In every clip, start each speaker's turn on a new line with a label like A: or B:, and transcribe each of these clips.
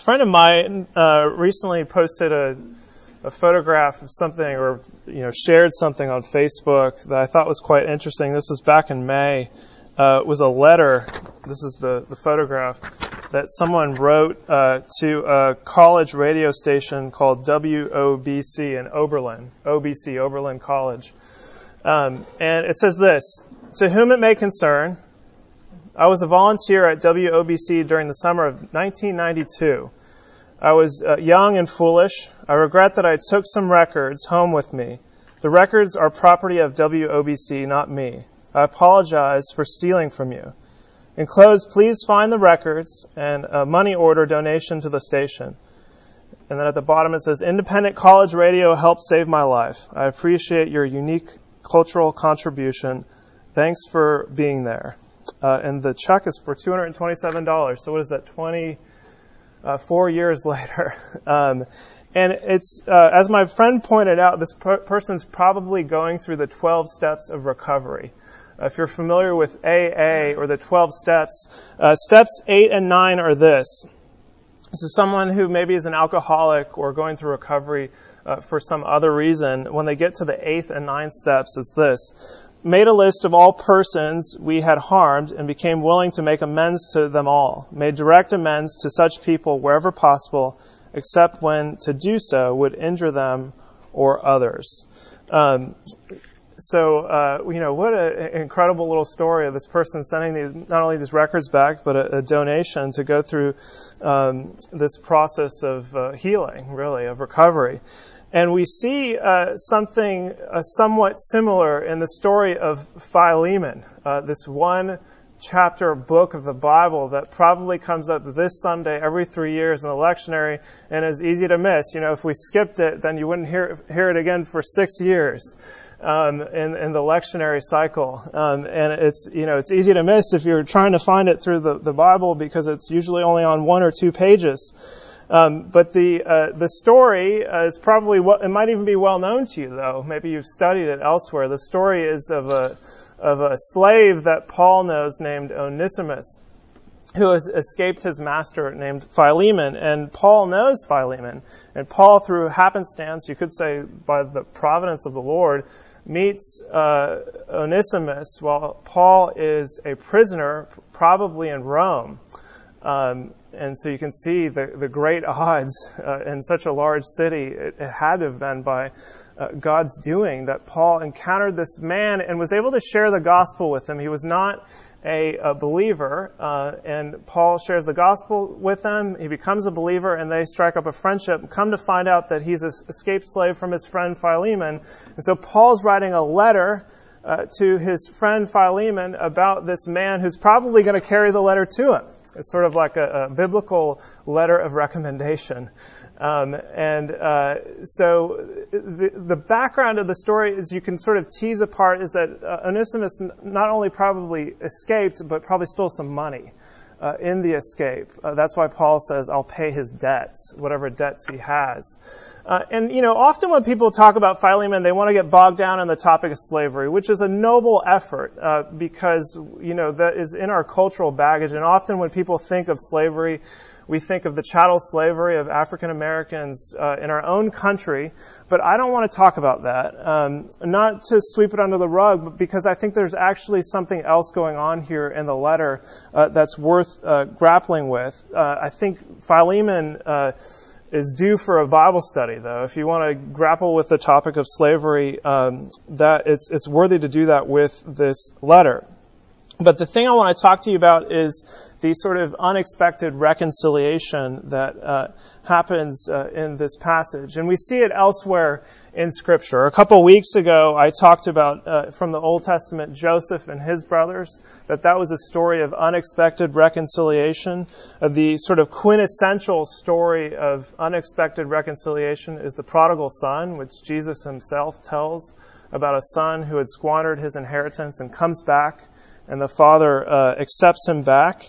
A: friend of mine uh, recently posted a, a photograph of something or you know shared something on Facebook that I thought was quite interesting. This was back in May. Uh, it was a letter. This is the, the photograph that someone wrote uh, to a college radio station called WOBC in Oberlin, OBC, Oberlin College. Um, and it says this To whom it may concern, I was a volunteer at WOBC during the summer of 1992. I was uh, young and foolish. I regret that I took some records home with me. The records are property of WOBC, not me. I apologize for stealing from you. Enclosed, please find the records and a money order donation to the station. And then at the bottom it says, Independent College Radio helped save my life. I appreciate your unique cultural contribution. Thanks for being there. Uh, and the check is for $227. So what is that, 24 uh, years later? Um, and it's, uh, as my friend pointed out, this per- person's probably going through the 12 steps of recovery. Uh, if you're familiar with AA or the 12 steps, uh, steps 8 and 9 are this. So someone who maybe is an alcoholic or going through recovery uh, for some other reason, when they get to the eighth and ninth steps, it's this. Made a list of all persons we had harmed and became willing to make amends to them all. Made direct amends to such people wherever possible, except when to do so would injure them or others. Um, so uh, you know what an incredible little story of this person sending these not only these records back but a, a donation to go through um, this process of uh, healing really of recovery and we see uh, something uh, somewhat similar in the story of Philemon uh, this one chapter book of the Bible that probably comes up this Sunday every three years in the lectionary and is easy to miss. You know, if we skipped it, then you wouldn't hear, hear it again for six years um, in, in, the lectionary cycle. Um, and it's, you know, it's easy to miss if you're trying to find it through the, the Bible because it's usually only on one or two pages. Um, but the uh, the story is probably what it might even be well known to you though. Maybe you've studied it elsewhere. The story is of a of a slave that Paul knows named Onesimus, who has escaped his master named Philemon, and Paul knows Philemon. And Paul, through happenstance, you could say by the providence of the Lord, meets uh, Onesimus while Paul is a prisoner, probably in Rome. Um, and so you can see the, the great odds uh, in such a large city. It, it, had to have been by uh, God's doing that Paul encountered this man and was able to share the gospel with him. He was not a, a believer, uh, and Paul shares the gospel with them. He becomes a believer, and they strike up a friendship. Come to find out that he's an escaped slave from his friend Philemon, and so Paul's writing a letter uh, to his friend Philemon about this man who's probably going to carry the letter to him. It's sort of like a, a biblical letter of recommendation. Um, and uh, so the, the, background of the story is you can sort of tease apart is that uh, Onesimus not only probably escaped, but probably stole some money uh, in the escape. Uh, that's why Paul says, I'll pay his debts, whatever debts he has. Uh, and, you know, often when people talk about Philemon, they want to get bogged down in the topic of slavery, which is a noble effort uh, because, you know, that is in our cultural baggage. And often when people think of slavery, we think of the chattel slavery of African Americans uh, in our own country, but I don't want to talk about that. Um, not to sweep it under the rug, but because I think there's actually something else going on here in the letter uh, that's worth uh, grappling with. Uh, I think Philemon uh, is due for a Bible study, though. If you want to grapple with the topic of slavery, um, that it's it's worthy to do that with this letter. But the thing I want to talk to you about is the sort of unexpected reconciliation that uh, happens uh, in this passage. And we see it elsewhere in Scripture. A couple weeks ago, I talked about uh, from the Old Testament Joseph and his brothers, that that was a story of unexpected reconciliation. Uh, the sort of quintessential story of unexpected reconciliation is the prodigal son, which Jesus himself tells about a son who had squandered his inheritance and comes back and the father uh, accepts him back.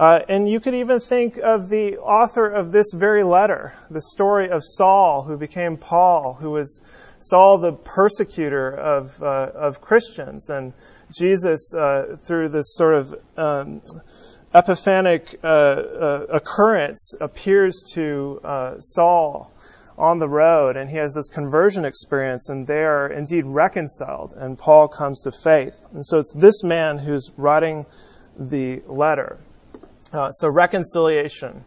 A: Uh, and you could even think of the author of this very letter, the story of Saul, who became Paul, who was Saul the persecutor of, uh, of Christians. And Jesus, uh, through this sort of um, epiphanic uh, uh, occurrence appears to uh, Saul on the road, and he has this conversion experience, and they are indeed reconciled, and Paul comes to faith. And so it's this man who's writing the letter. Uh, so reconciliation.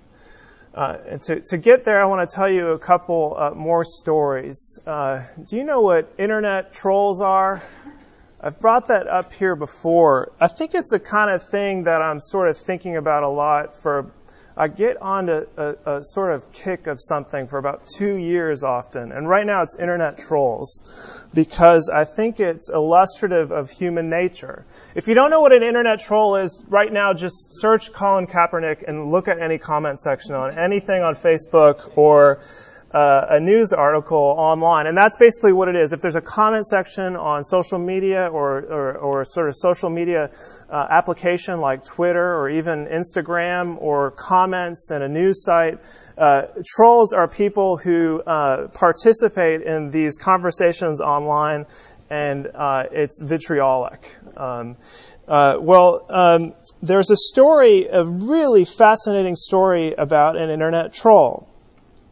A: Uh, and to, to get there, I want to tell you a couple uh, more stories. Uh, do you know what internet trolls are? I've brought that up here before. I think it's the kind of thing that I'm sort of thinking about a lot for I get on a, a, a, sort of kick of something for about two years often. And right now it's internet trolls because I think it's illustrative of human nature. If you don't know what an internet troll is, right now just search Colin Kaepernick and look at any comment section on anything on Facebook or uh, a news article online. And that's basically what it is. If there's a comment section on social media or, or, or sort of social media uh, application like Twitter or even Instagram or comments in a news site, uh, trolls are people who uh, participate in these conversations online and uh, it's vitriolic. Um, uh, well, um, there's a story, a really fascinating story about an internet troll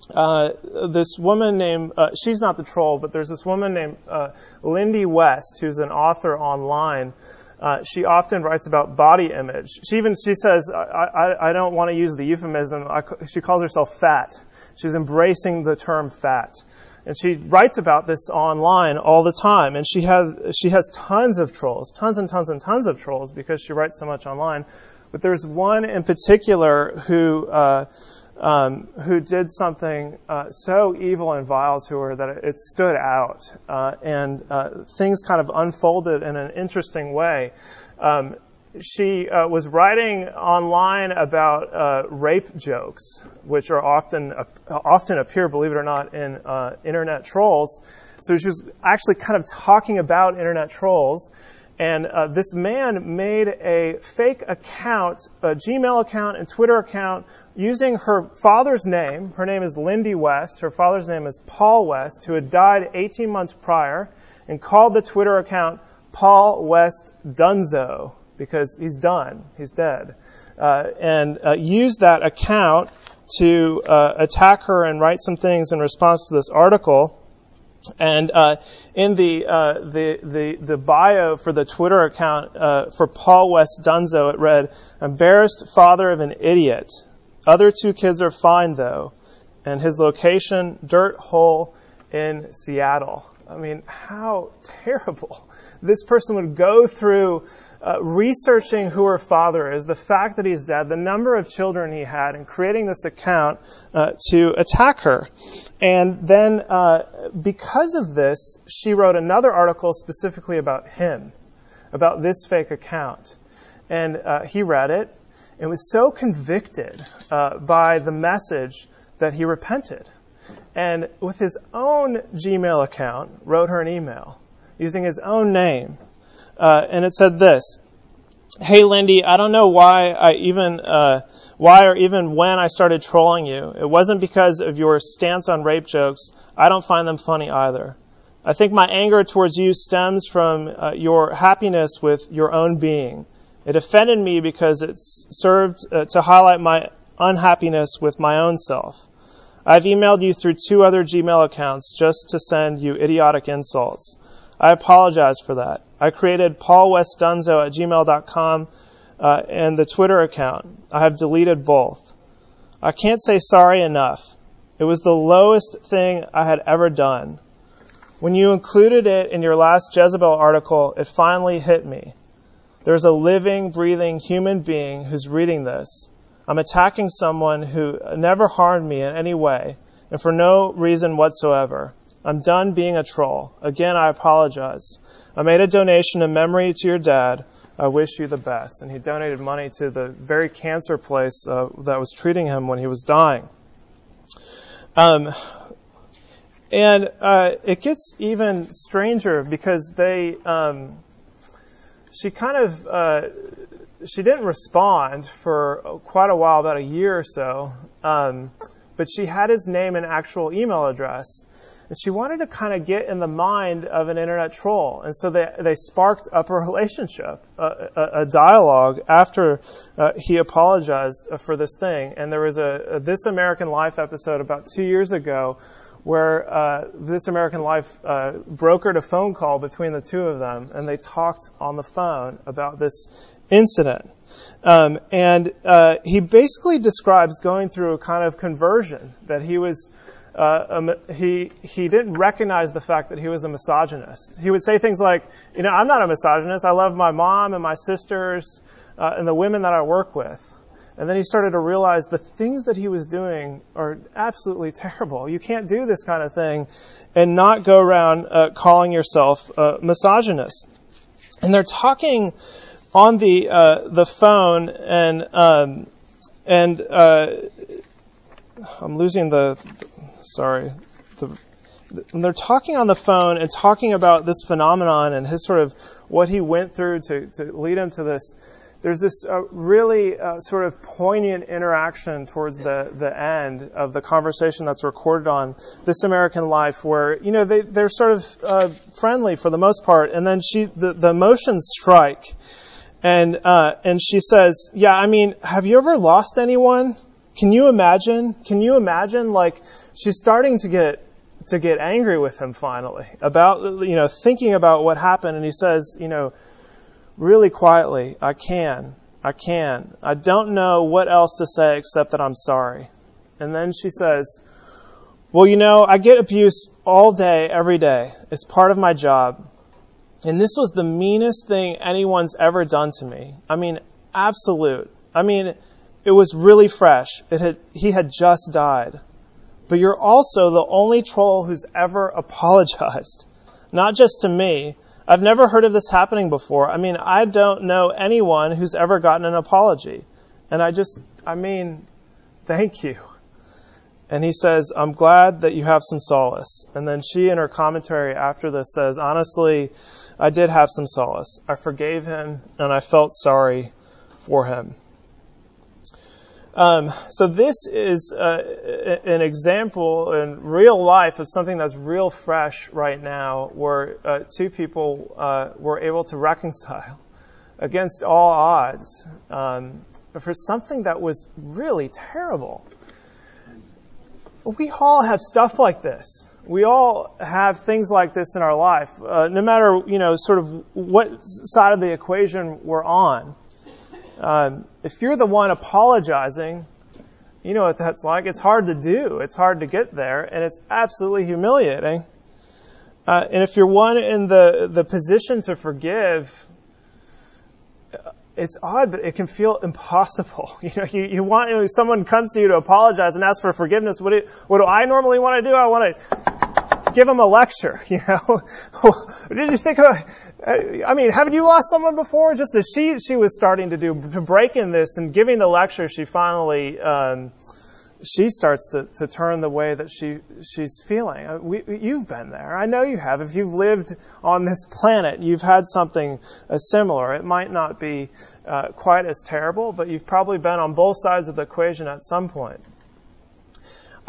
A: uh, this woman named, uh, she's not the troll, but there's this woman named uh, Lindy West, who's an author online. Uh, she often writes about body image. She even she says, I, I, I don't want to use the euphemism. I, she calls herself fat. She's embracing the term fat, and she writes about this online all the time. And she has she has tons of trolls, tons and tons and tons of trolls because she writes so much online. But there's one in particular who uh, um, who did something uh, so evil and vile to her that it, stood out. Uh, and uh, things kind of unfolded in an interesting way. Um, she uh, was writing online about uh, rape jokes, which are often often appear, believe it or not, in uh, internet trolls. So she was actually kind of talking about internet trolls and uh, this man made a fake account, a Gmail account and Twitter account using her father's name. Her name is Lindy West. Her father's name is Paul West, who had died 18 months prior, and called the Twitter account Paul West Dunzo because he's done. He's dead. Uh, and uh, used that account to uh, attack her and write some things in response to this article. And uh, in the, uh, the, the the bio for the Twitter account uh, for Paul West Dunzo, it read, "Embarrassed father of an idiot. Other two kids are fine though, and his location dirt hole in Seattle." I mean, how terrible! This person would go through uh, researching who her father is, the fact that he's dead, the number of children he had, and creating this account uh, to attack her. And then, uh, because of this, she wrote another article specifically about him, about this fake account. And uh, he read it and was so convicted uh, by the message that he repented. And with his own Gmail account, wrote her an email using his own name uh, and it said this Hey, Lindy, I don't know why I even. Uh, why or even when I started trolling you. It wasn't because of your stance on rape jokes. I don't find them funny either. I think my anger towards you stems from uh, your happiness with your own being. It offended me because it served uh, to highlight my unhappiness with my own self. I've emailed you through two other Gmail accounts just to send you idiotic insults. I apologize for that. I created paulwestdunzo at gmail.com uh, and the Twitter account. I have deleted both. I can't say sorry enough. It was the lowest thing I had ever done. When you included it in your last Jezebel article, it finally hit me. There's a living, breathing human being who's reading this. I'm attacking someone who never harmed me in any way, and for no reason whatsoever. I'm done being a troll. Again, I apologize. I made a donation in memory to your dad. I wish you the best. And he donated money to the very cancer place uh, that was treating him when he was dying. Um, and uh, it gets even stranger because they, um, she kind of, uh, she didn't respond for quite a while, about a year or so. Um, but she had his name and actual email address. And she wanted to kind of get in the mind of an internet troll. And so they, they sparked up a relationship, a, a, a dialogue after uh, he apologized for this thing. And there was a, a This American Life episode about two years ago where uh, This American Life uh, brokered a phone call between the two of them, and they talked on the phone about this incident. Um, and uh, he basically describes going through a kind of conversion that he was uh, he he didn't recognize the fact that he was a misogynist. He would say things like, "You know, I'm not a misogynist. I love my mom and my sisters uh, and the women that I work with." And then he started to realize the things that he was doing are absolutely terrible. You can't do this kind of thing and not go around uh, calling yourself a misogynist. And they're talking on the uh, the phone and um, and uh, I'm losing the sorry. The, and they're talking on the phone and talking about this phenomenon and his sort of what he went through to, to lead him to this. There's this uh, really uh, sort of poignant interaction towards the, the end of the conversation that's recorded on This American Life, where you know they they're sort of uh, friendly for the most part, and then she the, the emotions strike, and uh, and she says, "Yeah, I mean, have you ever lost anyone? Can you imagine? Can you imagine like she's starting to get to get angry with him finally about you know thinking about what happened and he says you know really quietly I can I can I don't know what else to say except that I'm sorry and then she says well you know I get abuse all day every day it's part of my job and this was the meanest thing anyone's ever done to me I mean absolute I mean it was really fresh it had he had just died but you're also the only troll who's ever apologized. Not just to me. I've never heard of this happening before. I mean, I don't know anyone who's ever gotten an apology. And I just, I mean, thank you. And he says, I'm glad that you have some solace. And then she, in her commentary after this, says, Honestly, I did have some solace. I forgave him and I felt sorry for him. Um, so this is uh, an example in real life of something that's real fresh right now, where uh, two people uh, were able to reconcile against all odds um, for something that was really terrible. We all have stuff like this. We all have things like this in our life, uh, no matter you know sort of what side of the equation we're on. Um, if you're the one apologizing, you know what that's like. It's hard to do. It's hard to get there, and it's absolutely humiliating. Uh, and if you're one in the the position to forgive, it's odd, but it can feel impossible. You know, you, you want you know, someone comes to you to apologize and ask for forgiveness. What do, what do I normally want to do? I want to give them a lecture. You know, did you think? Of, uh, I mean, haven't you lost someone before? Just as she she was starting to do to break in this and giving the lecture, she finally um, she starts to, to turn the way that she she's feeling. Uh, we, you've been there. I know you have. If you've lived on this planet, you've had something uh, similar. It might not be uh, quite as terrible, but you've probably been on both sides of the equation at some point.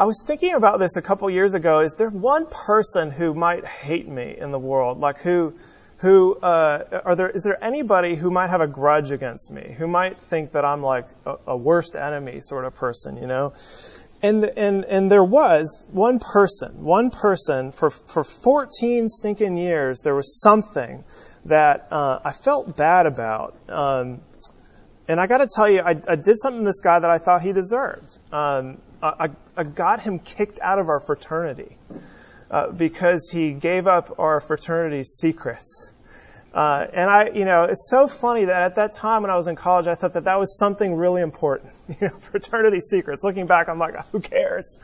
A: I was thinking about this a couple years ago. Is there one person who might hate me in the world, like who? who uh, are there is there anybody who might have a grudge against me who might think that I'm like a, a worst enemy sort of person you know and and and there was one person one person for for 14 stinking years there was something that uh, I felt bad about um, and I got to tell you I, I, did something to this guy that I thought he deserved um, I, I got him kicked out of our fraternity uh, because he gave up our fraternity's secrets. Uh, and I, you know, it's so funny that at that time when I was in college, I thought that that was something really important. You know, fraternity secrets. Looking back, I'm like, who cares?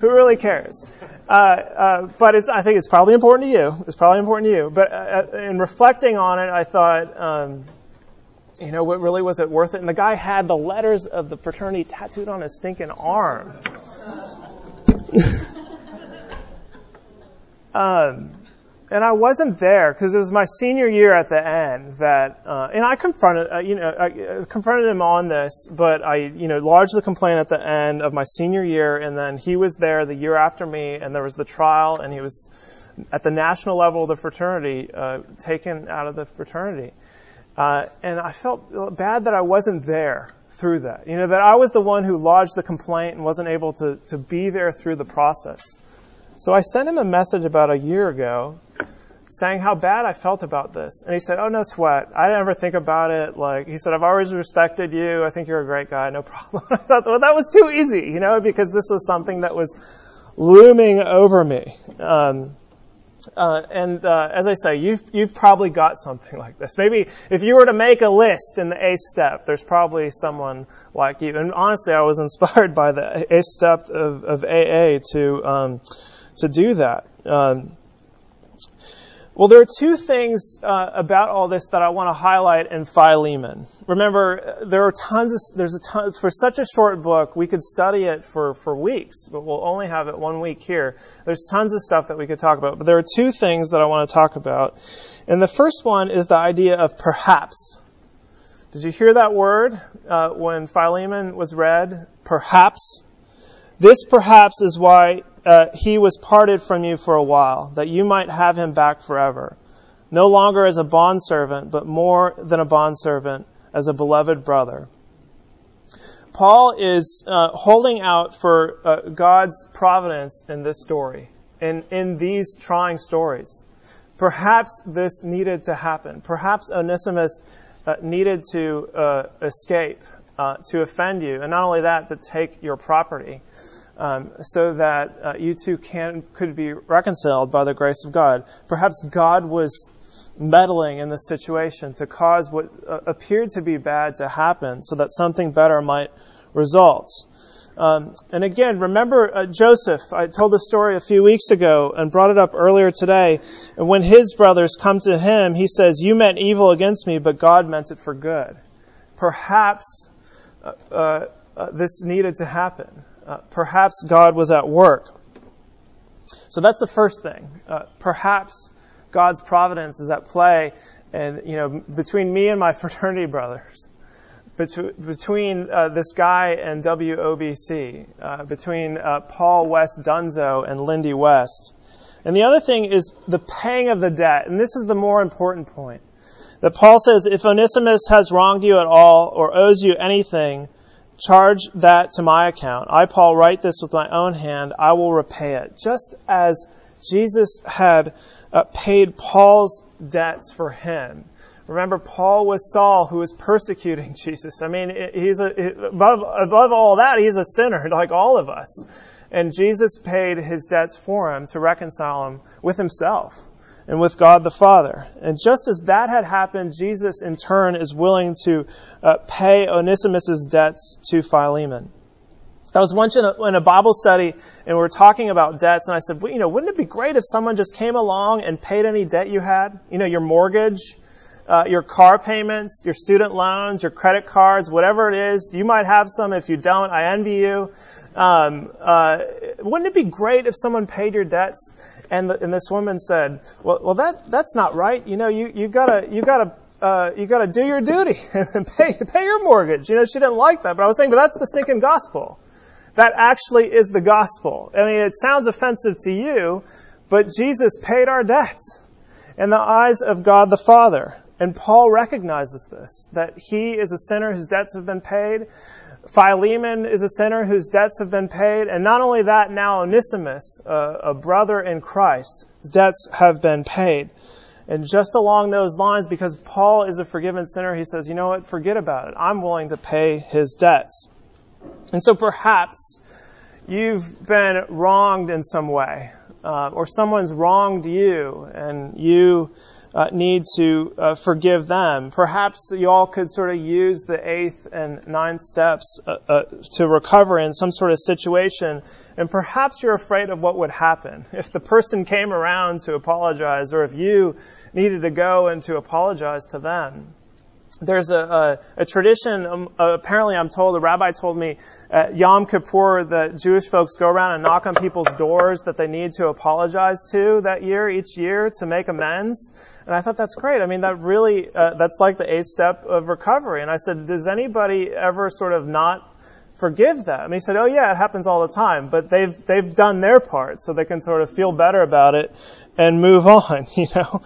A: Who really cares? Uh, uh, but it's, I think it's probably important to you. It's probably important to you. But uh, uh, in reflecting on it, I thought, um, you know, what really was it worth it? And the guy had the letters of the fraternity tattooed on his stinking arm. um, and I wasn't there because it was my senior year at the end that, uh, and I confronted, uh, you know, I uh, confronted him on this, but I, you know, lodged the complaint at the end of my senior year, and then he was there the year after me, and there was the trial, and he was at the national level of the fraternity uh, taken out of the fraternity, uh, and I felt bad that I wasn't there through that. You know, that I was the one who lodged the complaint and wasn't able to to be there through the process. So I sent him a message about a year ago saying how bad I felt about this. And he said, Oh, no sweat. I didn't think about it. Like, he said, I've always respected you. I think you're a great guy. No problem. I thought, well, that was too easy, you know, because this was something that was looming over me. Um, uh, and uh, as I say, you've you've probably got something like this. Maybe if you were to make a list in the A step, there's probably someone like you. And honestly, I was inspired by the A step of, of AA to um, to do that. Um, well, there are two things uh, about all this that I want to highlight in Philemon. Remember, there are tons of, there's a ton, for such a short book, we could study it for, for weeks, but we'll only have it one week here. There's tons of stuff that we could talk about, but there are two things that I want to talk about. And the first one is the idea of perhaps. Did you hear that word uh, when Philemon was read? Perhaps. This perhaps is why uh, he was parted from you for a while, that you might have him back forever, no longer as a bondservant, but more than a bondservant, as a beloved brother. Paul is uh, holding out for uh, God's providence in this story, in, in these trying stories. Perhaps this needed to happen. Perhaps Onesimus uh, needed to uh, escape, uh, to offend you, and not only that, but take your property um, so that uh, you two can could be reconciled by the grace of God. Perhaps God was meddling in the situation to cause what uh, appeared to be bad to happen, so that something better might result. Um, and again, remember uh, Joseph. I told the story a few weeks ago and brought it up earlier today. And when his brothers come to him, he says, "You meant evil against me, but God meant it for good." Perhaps uh, uh, uh this needed to happen uh, perhaps God was at work. So that's the first thing. Uh, perhaps God's providence is at play, and you know, between me and my fraternity brothers, between uh, this guy and WOBC, uh, between uh, Paul West Dunzo and Lindy West. And the other thing is the paying of the debt, and this is the more important point. That Paul says, if Onesimus has wronged you at all or owes you anything, Charge that to my account. I, Paul, write this with my own hand. I will repay it. Just as Jesus had uh, paid Paul's debts for him. Remember, Paul was Saul who was persecuting Jesus. I mean, he's a, above, above all that, he's a sinner like all of us. And Jesus paid his debts for him to reconcile him with himself and with God the Father. And just as that had happened, Jesus in turn is willing to uh, pay Onesimus' debts to Philemon. I was once in a, in a, Bible study and we were talking about debts and I said, well, you know, wouldn't it be great if someone just came along and paid any debt you had? You know, your mortgage, uh, your car payments, your student loans, your credit cards, whatever it is. You might have some. If you don't, I envy you. Um, uh, wouldn't it be great if someone paid your debts? And, the, and this woman said, well, well, that, that's not right. You know, you, you gotta, you gotta, uh, you gotta do your duty and pay, pay your mortgage. You know, she didn't like that, but I was saying, but that's the stinking gospel. That actually is the gospel. I mean, it sounds offensive to you, but Jesus paid our debts in the eyes of God the Father. And Paul recognizes this, that he is a sinner, whose debts have been paid, Philemon is a sinner whose debts have been paid. And not only that, now Onesimus, a brother in Christ, debts have been paid. And just along those lines, because Paul is a forgiven sinner, he says, you know what, forget about it. I'm willing to pay his debts. And so perhaps you've been wronged in some way, uh, or someone's wronged you, and you uh, need to uh, forgive them. Perhaps you all could sort of use the eighth and ninth steps uh, uh, to recover in some sort of situation, and perhaps you're afraid of what would happen if the person came around to apologize, or if you needed to go and to apologize to them. there's a, a, a tradition, um, uh, apparently I'm told, the rabbi told me at Yom Kippur that Jewish folks go around and knock on people's doors that they need to apologize to that year, each year, to make amends. And I thought that's great. I mean, that really, uh, that's like the eighth step of recovery. And I said, does anybody ever sort of not forgive them? And he said, oh yeah, it happens all the time, but they've, they've done their part so they can sort of feel better about it and move on, you know?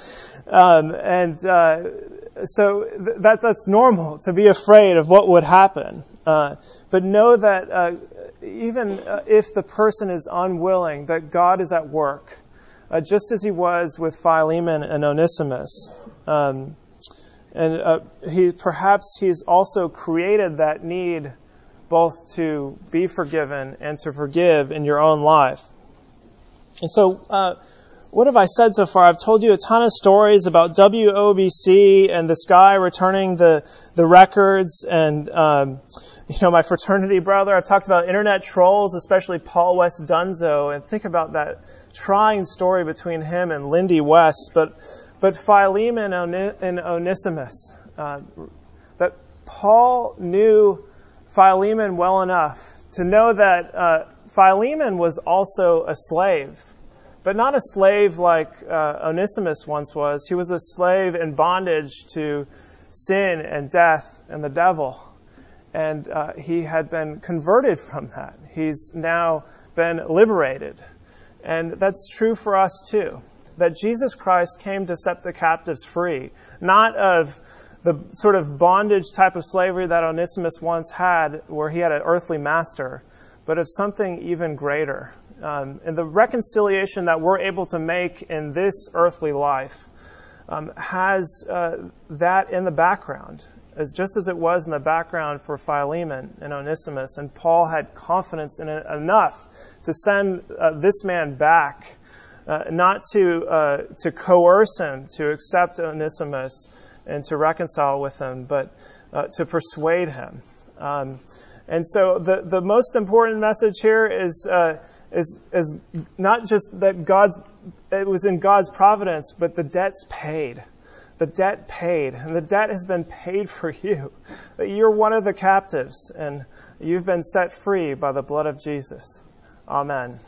A: Um, and, uh, so th- that that's normal to be afraid of what would happen. Uh, but know that uh, even uh, if the person is unwilling, that God is at work, uh, just as He was with Philemon and Onesimus. Um, and uh, he perhaps He's also created that need both to be forgiven and to forgive in your own life. And so uh, what have I said so far? I've told you a ton of stories about WOBC and this guy returning the the records, and um, you know my fraternity brother. I've talked about internet trolls, especially Paul West Dunzo, and think about that trying story between him and Lindy West. But but Philemon and Onesimus, uh, that Paul knew Philemon well enough to know that uh, Philemon was also a slave but not a slave like uh, Onesimus once was. He was a slave in bondage to sin and death and the devil. And uh, he had been converted from that. He's now been liberated. And that's true for us too. That Jesus Christ came to set the captives free, not of the sort of bondage type of slavery that Onesimus once had, where he had an earthly master, but of something even greater um, and the reconciliation that we're able to make in this earthly life um, has uh, that in the background, as just as it was in the background for Philemon and Onesimus. And Paul had confidence in it enough to send uh, this man back, uh, not to uh, to coerce him to accept Onesimus and to reconcile with him, but uh, to persuade him. Um, and so the the most important message here is uh, is, is not just that God's, it was in God's providence, but the debt's paid. The debt paid. And the debt has been paid for you. That you're one of the captives and you've been set free by the blood of Jesus. Amen.